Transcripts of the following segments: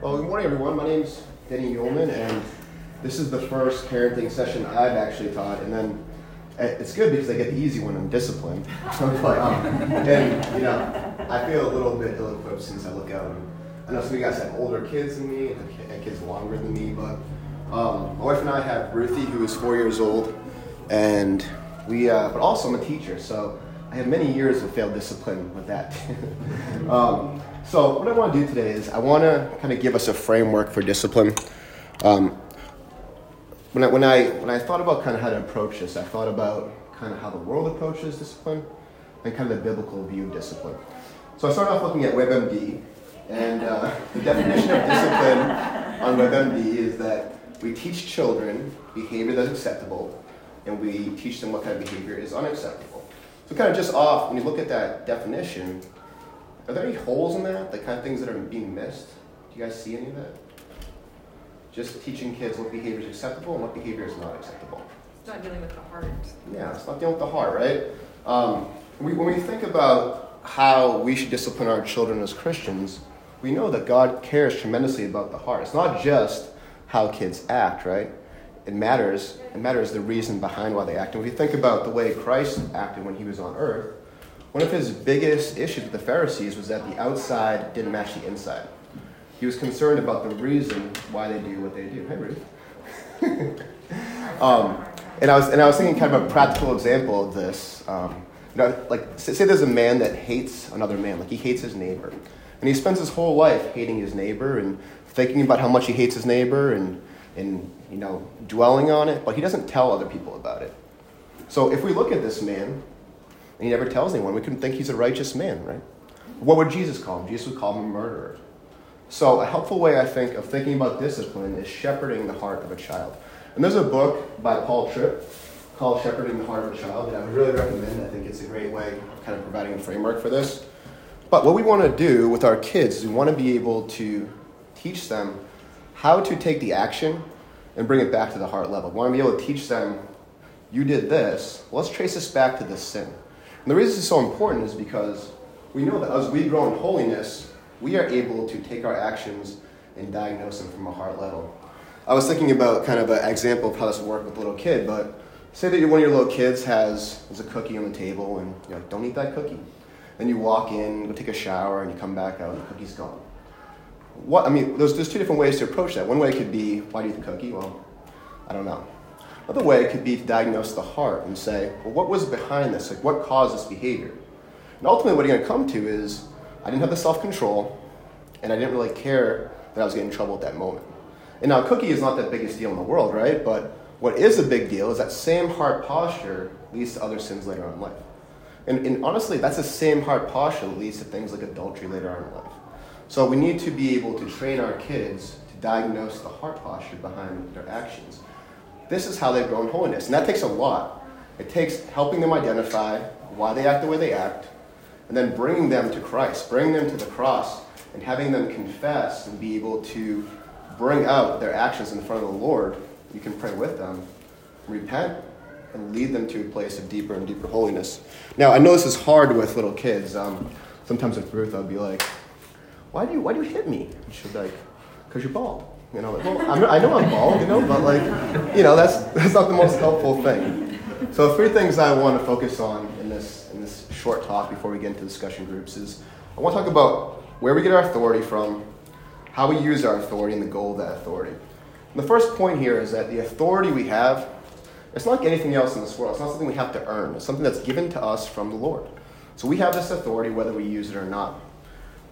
Well, good morning, everyone. My name's Denny Ullman, and this is the first parenting session I've actually taught. And then it's good because I get the easy one on discipline. but, um, and, you know, I feel a little bit ill equipped since I look out. I know some of you guys have older kids than me, and kids longer than me, but um, my wife and I have Ruthie, who is four years old, and we, uh, but also I'm a teacher, so I have many years of failed discipline with that. um, so what I want to do today is I want to kind of give us a framework for discipline. Um, when I, when I when I thought about kind of how to approach this, I thought about kind of how the world approaches discipline and kind of the biblical view of discipline. So I started off looking at WebMD, and uh, the definition of discipline on WebMD is that we teach children behavior that's acceptable, and we teach them what kind of behavior is unacceptable. So kind of just off, when you look at that definition, are there any holes in that, the kind of things that are being missed? Do you guys see any of that? Just teaching kids what behavior is acceptable and what behavior is not acceptable. It's not dealing with the heart. Yeah, it's not dealing with the heart, right? Um, we, when we think about how we should discipline our children as Christians, we know that God cares tremendously about the heart. It's not just how kids act, right? It matters. It matters the reason behind why they act. And if you think about the way Christ acted when he was on earth, one of his biggest issues with the Pharisees was that the outside didn't match the inside. He was concerned about the reason why they do what they do. Hey, Ruth. um, and I was and I was thinking kind of a practical example of this. Um, you know, like say there's a man that hates another man, like he hates his neighbor, and he spends his whole life hating his neighbor and thinking about how much he hates his neighbor and and you know dwelling on it, but he doesn't tell other people about it. So if we look at this man and he never tells anyone, we couldn't think he's a righteous man, right? What would Jesus call him? Jesus would call him a murderer. So, a helpful way, I think, of thinking about discipline is shepherding the heart of a child. And there's a book by Paul Tripp called Shepherding the Heart of a Child that I would really recommend. I think it's a great way of kind of providing a framework for this. But what we want to do with our kids is we want to be able to teach them how to take the action and bring it back to the heart level. We want to be able to teach them, you did this, let's trace this back to this sin. And the reason is so important is because we know that as we grow in holiness, we are able to take our actions and diagnose them from a heart level. I was thinking about kind of an example of how this would work with a little kid, but say that one of your little kids has, has a cookie on the table and you're like, don't eat that cookie. Then you walk in, go take a shower, and you come back out and the cookie's gone. What, I mean, there's, there's two different ways to approach that. One way could be, why do you eat the cookie? Well, I don't know. Another way could be to diagnose the heart and say, well, what was behind this? Like, what caused this behavior? And ultimately, what you're going to come to is, I didn't have the self control, and I didn't really care that I was getting in trouble at that moment. And now, cookie is not the biggest deal in the world, right? But what is a big deal is that same heart posture leads to other sins later on in life. And, and honestly, that's the same heart posture that leads to things like adultery later on in life. So we need to be able to train our kids to diagnose the heart posture behind their actions. This is how they've grown holiness. And that takes a lot. It takes helping them identify why they act the way they act, and then bringing them to Christ, bringing them to the cross, and having them confess and be able to bring out their actions in front of the Lord. You can pray with them, repent, and lead them to a place of deeper and deeper holiness. Now, I know this is hard with little kids. Um, sometimes with Ruth, I'll be like, why do you, why do you hit me? And she'll be like, because you're bald. You know, like, well, I'm, i know I'm bald, you know, but like, you know, that's, that's not the most helpful thing. So three things I want to focus on in this, in this short talk before we get into discussion groups is I want to talk about where we get our authority from, how we use our authority, and the goal of that authority. And the first point here is that the authority we have, it's not like anything else in this world. It's not something we have to earn. It's something that's given to us from the Lord. So we have this authority whether we use it or not.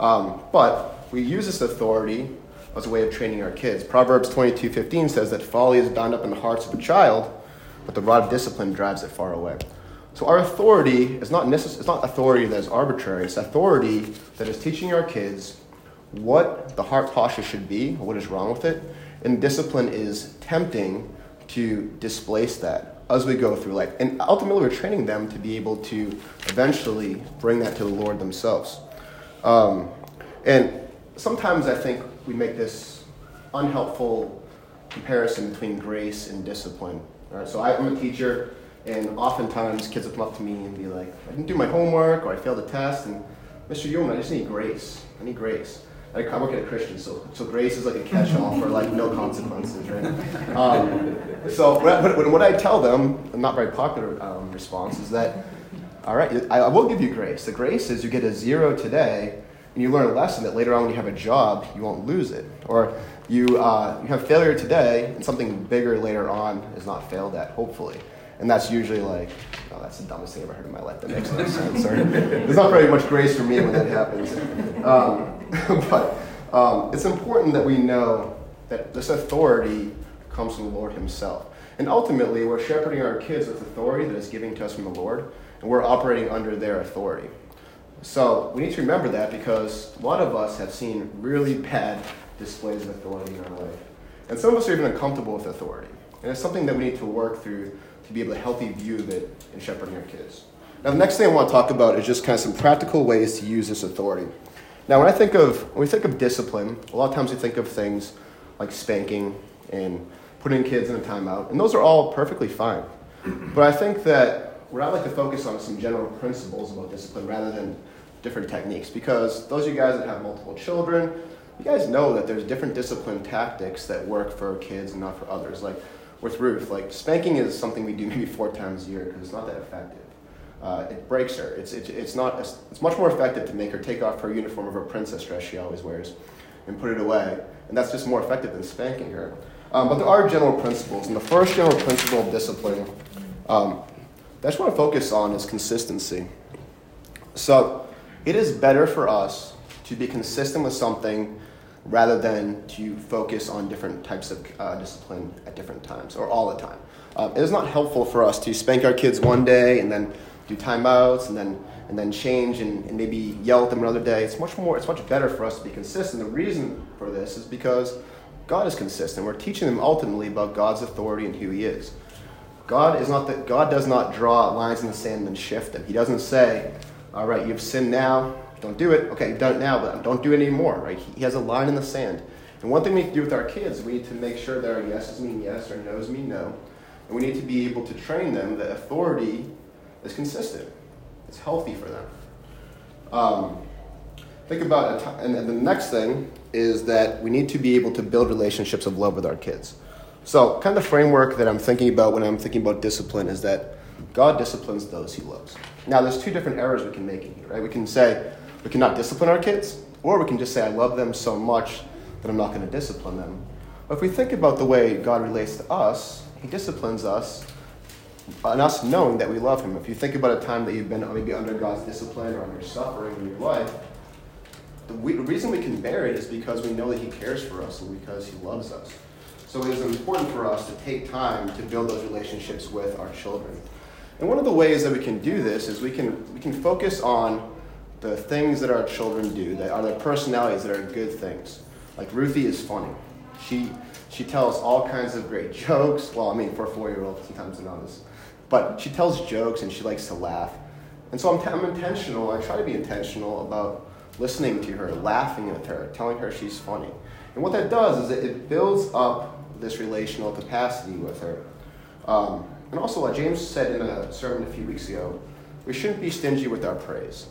Um, but we use this authority as a way of training our kids. Proverbs 22:15 says that folly is bound up in the hearts of a child, but the rod of discipline drives it far away. So our authority is not necess- it's not authority that is arbitrary. It's authority that is teaching our kids what the heart posture should be, what is wrong with it, and discipline is tempting to displace that as we go through life. And ultimately, we're training them to be able to eventually bring that to the Lord themselves. Um, and sometimes I think we make this unhelpful comparison between grace and discipline. All right, so I, am a teacher, and oftentimes kids will come up to me and be like, I didn't do my homework, or I failed a test, and Mr. Yeoman, I just need grace. I need grace. I work at a Christian, so, so grace is like a catch-all for like no consequences, right? Um, so when, what I tell them, a not very popular um, response, is that, all right, I will give you grace. The grace is you get a zero today, and you learn a lesson that later on when you have a job, you won't lose it. Or you, uh, you have failure today, and something bigger later on is not failed at, hopefully. And that's usually like, oh, that's the dumbest thing I've ever heard in my life. That makes no sense. Or, there's not very much grace for me when that happens. Um, but um, it's important that we know that this authority comes from the Lord Himself. And ultimately, we're shepherding our kids with authority that is given to us from the Lord, and we're operating under their authority. So we need to remember that because a lot of us have seen really bad displays of authority in our life. And some of us are even uncomfortable with authority. And it's something that we need to work through to be able to healthy view of it in shepherding our kids. Now, the next thing I want to talk about is just kind of some practical ways to use this authority. Now, when I think of when we think of discipline, a lot of times we think of things like spanking and putting kids in a timeout, and those are all perfectly fine. But I think that what I'd like to focus on is some general principles about discipline rather than different techniques, because those of you guys that have multiple children, you guys know that there's different discipline tactics that work for kids and not for others. Like with Ruth, like spanking is something we do maybe four times a year because it's not that effective. Uh, it breaks her. It's, it, it's, not, it's much more effective to make her take off her uniform of her princess dress she always wears and put it away. And that's just more effective than spanking her. Um, but there are general principles. And the first general principle of discipline um, that I just want to focus on is consistency. So it is better for us to be consistent with something rather than to focus on different types of uh, discipline at different times or all the time. Um, it is not helpful for us to spank our kids one day and then do timeouts and then and then change and, and maybe yell at them another day. It's much more. It's much better for us to be consistent. The reason for this is because God is consistent. We're teaching them ultimately about God's authority and who He is. God is not that. God does not draw lines in the sand and shift them. He doesn't say, "All right, you've sinned now. Don't do it. Okay, you've done it now, but don't do it anymore." Right? He has a line in the sand. And one thing we need to do with our kids, we need to make sure that our yeses mean yes, our nos mean no, and we need to be able to train them that authority is consistent. It's healthy for them. Um, think about it, and the next thing is that we need to be able to build relationships of love with our kids. So, kind of the framework that I'm thinking about when I'm thinking about discipline is that God disciplines those he loves. Now, there's two different errors we can make in here, right? We can say we cannot discipline our kids, or we can just say, I love them so much that I'm not going to discipline them. But if we think about the way God relates to us, he disciplines us and us knowing that we love him. If you think about a time that you've been maybe under God's discipline or under suffering in your life, the, the reason we can bear it is because we know that he cares for us and because he loves us. So it is important for us to take time to build those relationships with our children. And one of the ways that we can do this is we can, we can focus on the things that our children do, that are their personalities that are good things. Like Ruthie is funny. She, she tells all kinds of great jokes. Well, I mean, for a four year old, sometimes not as but she tells jokes and she likes to laugh. And so I'm, t- I'm intentional, I try to be intentional about listening to her, laughing with her, telling her she's funny. And what that does is it, it builds up this relational capacity with her. Um, and also, like James said in a sermon a few weeks ago, we shouldn't be stingy with our praise.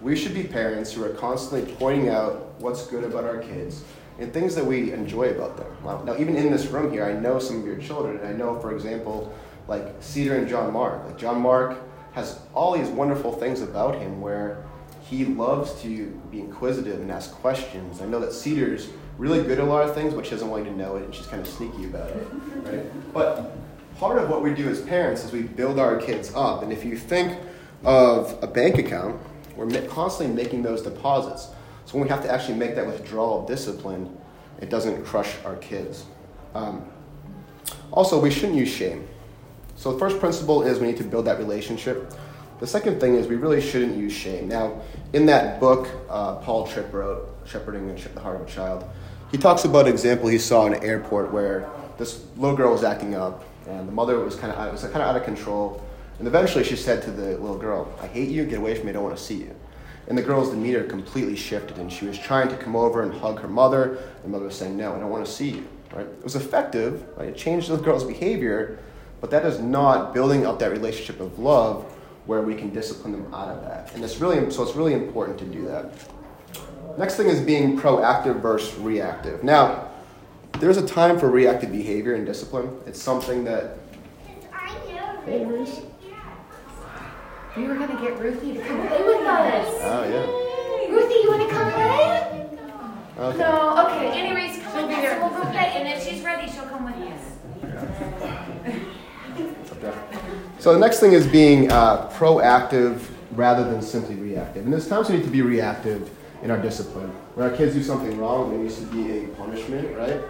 We should be parents who are constantly pointing out what's good about our kids and things that we enjoy about them. Now, even in this room here, I know some of your children, and I know, for example, like Cedar and John Mark. Like John Mark has all these wonderful things about him where he loves to be inquisitive and ask questions. I know that Cedar's really good at a lot of things, but she doesn't want you to know it, and she's kind of sneaky about it, right? But part of what we do as parents is we build our kids up, and if you think of a bank account, we're constantly making those deposits. So when we have to actually make that withdrawal of discipline, it doesn't crush our kids. Um, also, we shouldn't use shame. So the first principle is we need to build that relationship. The second thing is we really shouldn't use shame. Now, in that book, uh, Paul Tripp wrote, Shepherding the Heart of a Child, he talks about an example he saw in an airport where this little girl was acting up, and the mother was kind of was kind of out of control. And eventually, she said to the little girl, "I hate you. Get away from me. I don't want to see you." And the girl's demeanor completely shifted, and she was trying to come over and hug her mother. The mother was saying, "No, I don't want to see you." Right? It was effective. Right? It changed the girl's behavior, but that is not building up that relationship of love where we can discipline them out of that. And it's really so it's really important to do that. Next thing is being proactive versus reactive. Now, there's a time for reactive behavior and discipline. It's something that. Hey, Ruth. We were gonna get Ruthie to come play with us. Oh yeah. Ruthie, you wanna come play? Okay. No. Okay. Anyways, come She'll with be us. We'll go play, and if she's ready, she'll come with us. Okay. So the next thing is being uh, proactive rather than simply reactive. And there's times you need to be reactive in our discipline. When our kids do something wrong, there needs to be a punishment, right?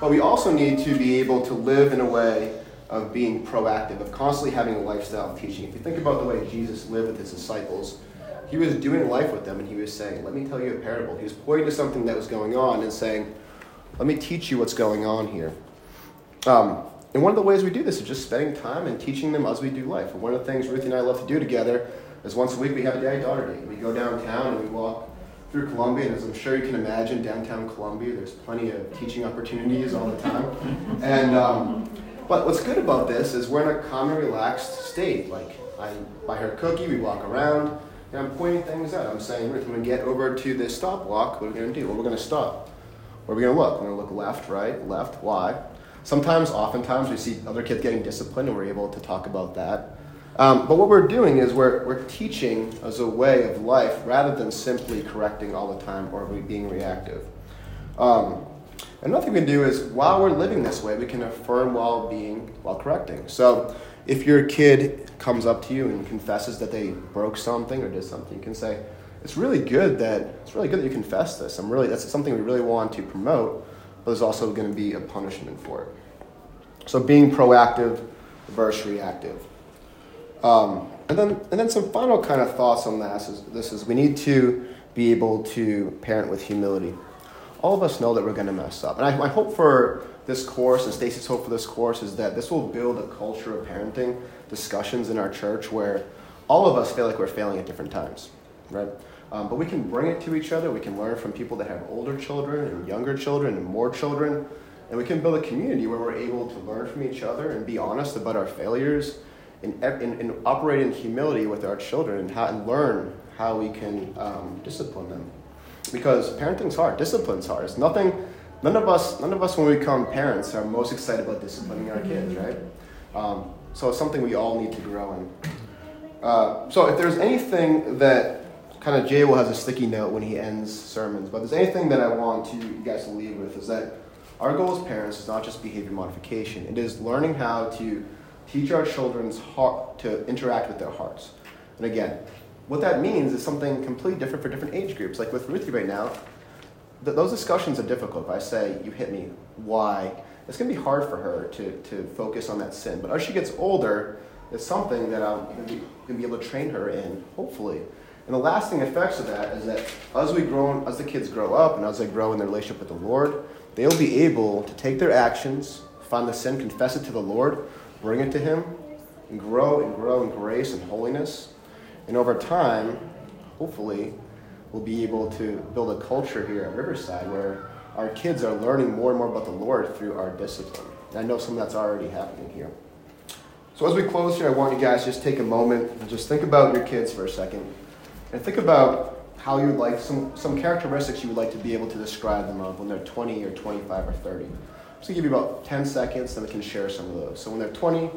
But we also need to be able to live in a way of being proactive, of constantly having a lifestyle of teaching. If you think about the way Jesus lived with his disciples, he was doing life with them and he was saying, Let me tell you a parable. He was pointing to something that was going on and saying, Let me teach you what's going on here. Um, and one of the ways we do this is just spending time and teaching them as we do life. And one of the things Ruthie and I love to do together is once a week we have a daddy daughter date. We go downtown and we walk through Columbia, and as I'm sure you can imagine, downtown Columbia, there's plenty of teaching opportunities all the time. And um, but what's good about this is we're in a calm and relaxed state. Like I buy her a cookie, we walk around, and I'm pointing things out. I'm saying, Ruth, when we get over to this stop block, what are we to do? Well, we're to stop. Where are we to look? We're to look left, right, left, why. Sometimes, oftentimes, we see other kids getting disciplined, and we're able to talk about that. Um, but what we're doing is we're, we're teaching as a way of life rather than simply correcting all the time or being reactive. Um, another thing we can do is while we're living this way, we can affirm while being while correcting. So if your kid comes up to you and confesses that they broke something or did something, you can say, "It's really good that it's really good that you confess this. I'm really that's something we really want to promote, but there's also going to be a punishment for it." So being proactive versus reactive. Um, and then, and then some final kind of thoughts on this is, this is we need to be able to parent with humility. All of us know that we're going to mess up. And I, my hope for this course, and Stacy's hope for this course, is that this will build a culture of parenting discussions in our church where all of us feel like we're failing at different times, right? Um, but we can bring it to each other. We can learn from people that have older children and younger children and more children. And we can build a community where we're able to learn from each other and be honest about our failures and, and, and operate in humility with our children and, how, and learn how we can um, discipline them. Because parenting's hard, discipline's hard. It's nothing, none of us, none of us when we become parents are most excited about disciplining our kids, right? Um, so it's something we all need to grow in. Uh, so if there's anything that kind of Jay will has a sticky note when he ends sermons, but there's anything that I want to you guys to leave with is that our goal as parents is not just behavior modification. It is learning how to teach our children's heart to interact with their hearts. And again, what that means is something completely different for different age groups. Like with Ruthie right now, th- those discussions are difficult. If I say, you hit me, why? It's going to be hard for her to, to focus on that sin. But as she gets older, it's something that I'm going to be, able to train her in, hopefully. And the lasting effects of that is that as we grow, as the kids grow up and as they grow in their relationship with the Lord, they'll be able to take their actions, find the sin, confess it to the Lord, bring it to Him, and grow and grow in grace and holiness. And over time, hopefully, we'll be able to build a culture here at Riverside where our kids are learning more and more about the Lord through our discipline. And I know some of that's already happening here. So as we close here, I want you guys just take a moment and just think about your kids for a second. And think about how you would like some, some characteristics you would like to be able to describe them of when they're 20 or 25 or 30. So give you about 10 seconds, then we can share some of those. So when they're 20,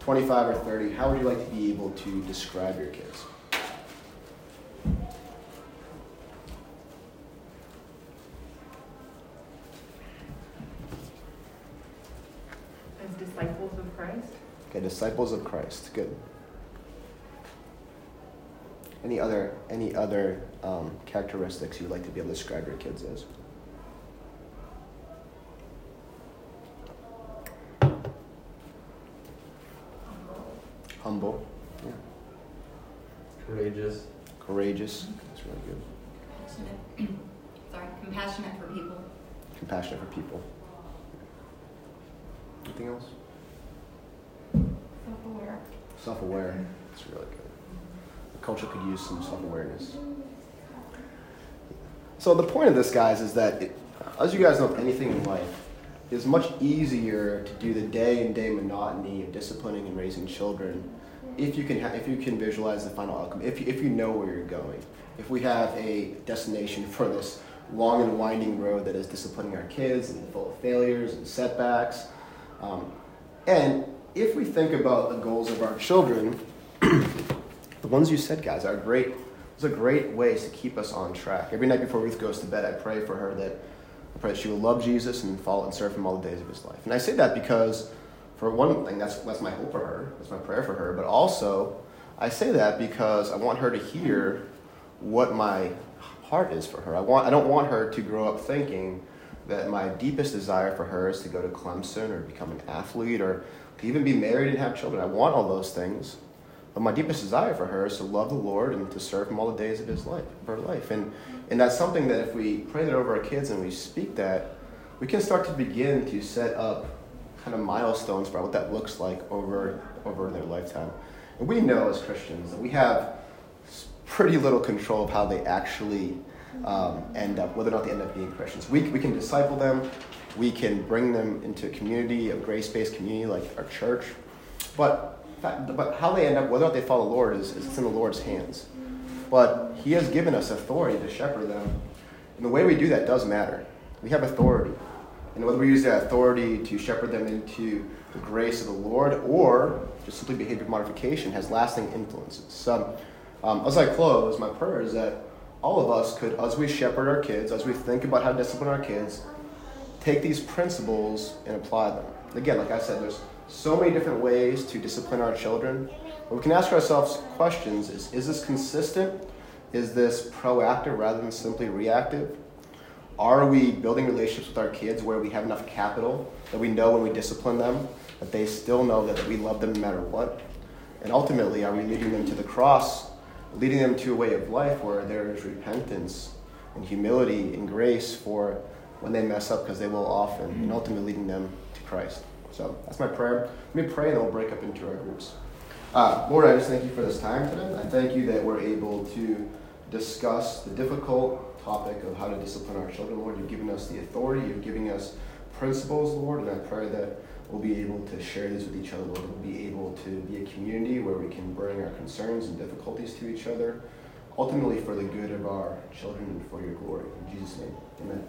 25, or 30, how would you like to be able to describe your kids? As disciples of Christ? Okay, disciples of Christ. Good. Any other any other um, characteristics you would like to be able to describe your kids as? Humble. Yeah. Courageous. Courageous. That's really good. Compassionate. Sorry, compassionate for people. Compassionate for people. Anything else? Self-aware. Self-aware. That's really good. The culture could use some self-awareness. So the point of this, guys, is that it, as you guys know, with anything in life, it's much easier to do the day and day monotony of disciplining and raising children if you can, ha- if you can visualize the final outcome, if, if you know where you're going, if we have a destination for this long and winding road that is disciplining our kids and full of failures and setbacks, um, and if we think about the goals of our children, the ones you said, guys, are great. Those are great ways to keep us on track. Every night before Ruth goes to bed, I pray for her that That she will love Jesus and follow and serve him all the days of his life. And I say that because, for one thing, that's, that's my hope for her, that's my prayer for her, but also, I say that because I want her to hear what my heart is for her. I, want, I don't want her to grow up thinking that my deepest desire for her is to go to Clemson or become an athlete or to even be married and have children. I want all those things. But my deepest desire for her is to love the Lord and to serve Him all the days of His life, of her life. And, and that's something that if we pray that over our kids and we speak that, we can start to begin to set up kind of milestones for what that looks like over, over their lifetime. And we know as Christians that we have pretty little control of how they actually um, end up, whether or not they end up being Christians. We, we can disciple them, we can bring them into a community, a grace based community like our church. But but how they end up, whether or not they follow the Lord, is, is in the Lord's hands. But He has given us authority to shepherd them. And the way we do that does matter. We have authority. And whether we use that authority to shepherd them into the grace of the Lord or just simply behavior modification has lasting influences. So, um, as I close, my prayer is that all of us could, as we shepherd our kids, as we think about how to discipline our kids, take these principles and apply them. Again, like I said, there's so many different ways to discipline our children. We can ask ourselves questions is, is this consistent? Is this proactive rather than simply reactive? Are we building relationships with our kids where we have enough capital that we know when we discipline them that they still know that we love them no matter what? And ultimately, are we leading them to the cross, leading them to a way of life where there is repentance and humility and grace for when they mess up because they will often, and ultimately leading them to Christ? So that's my prayer. Let me pray and then we'll break up into our groups. Uh, Lord, I just thank you for this time today. I thank you that we're able to discuss the difficult topic of how to discipline our children. Lord, you've given us the authority, you're giving us principles, Lord, and I pray that we'll be able to share these with each other, Lord. We'll be able to be a community where we can bring our concerns and difficulties to each other, ultimately for the good of our children and for your glory. In Jesus' name, amen.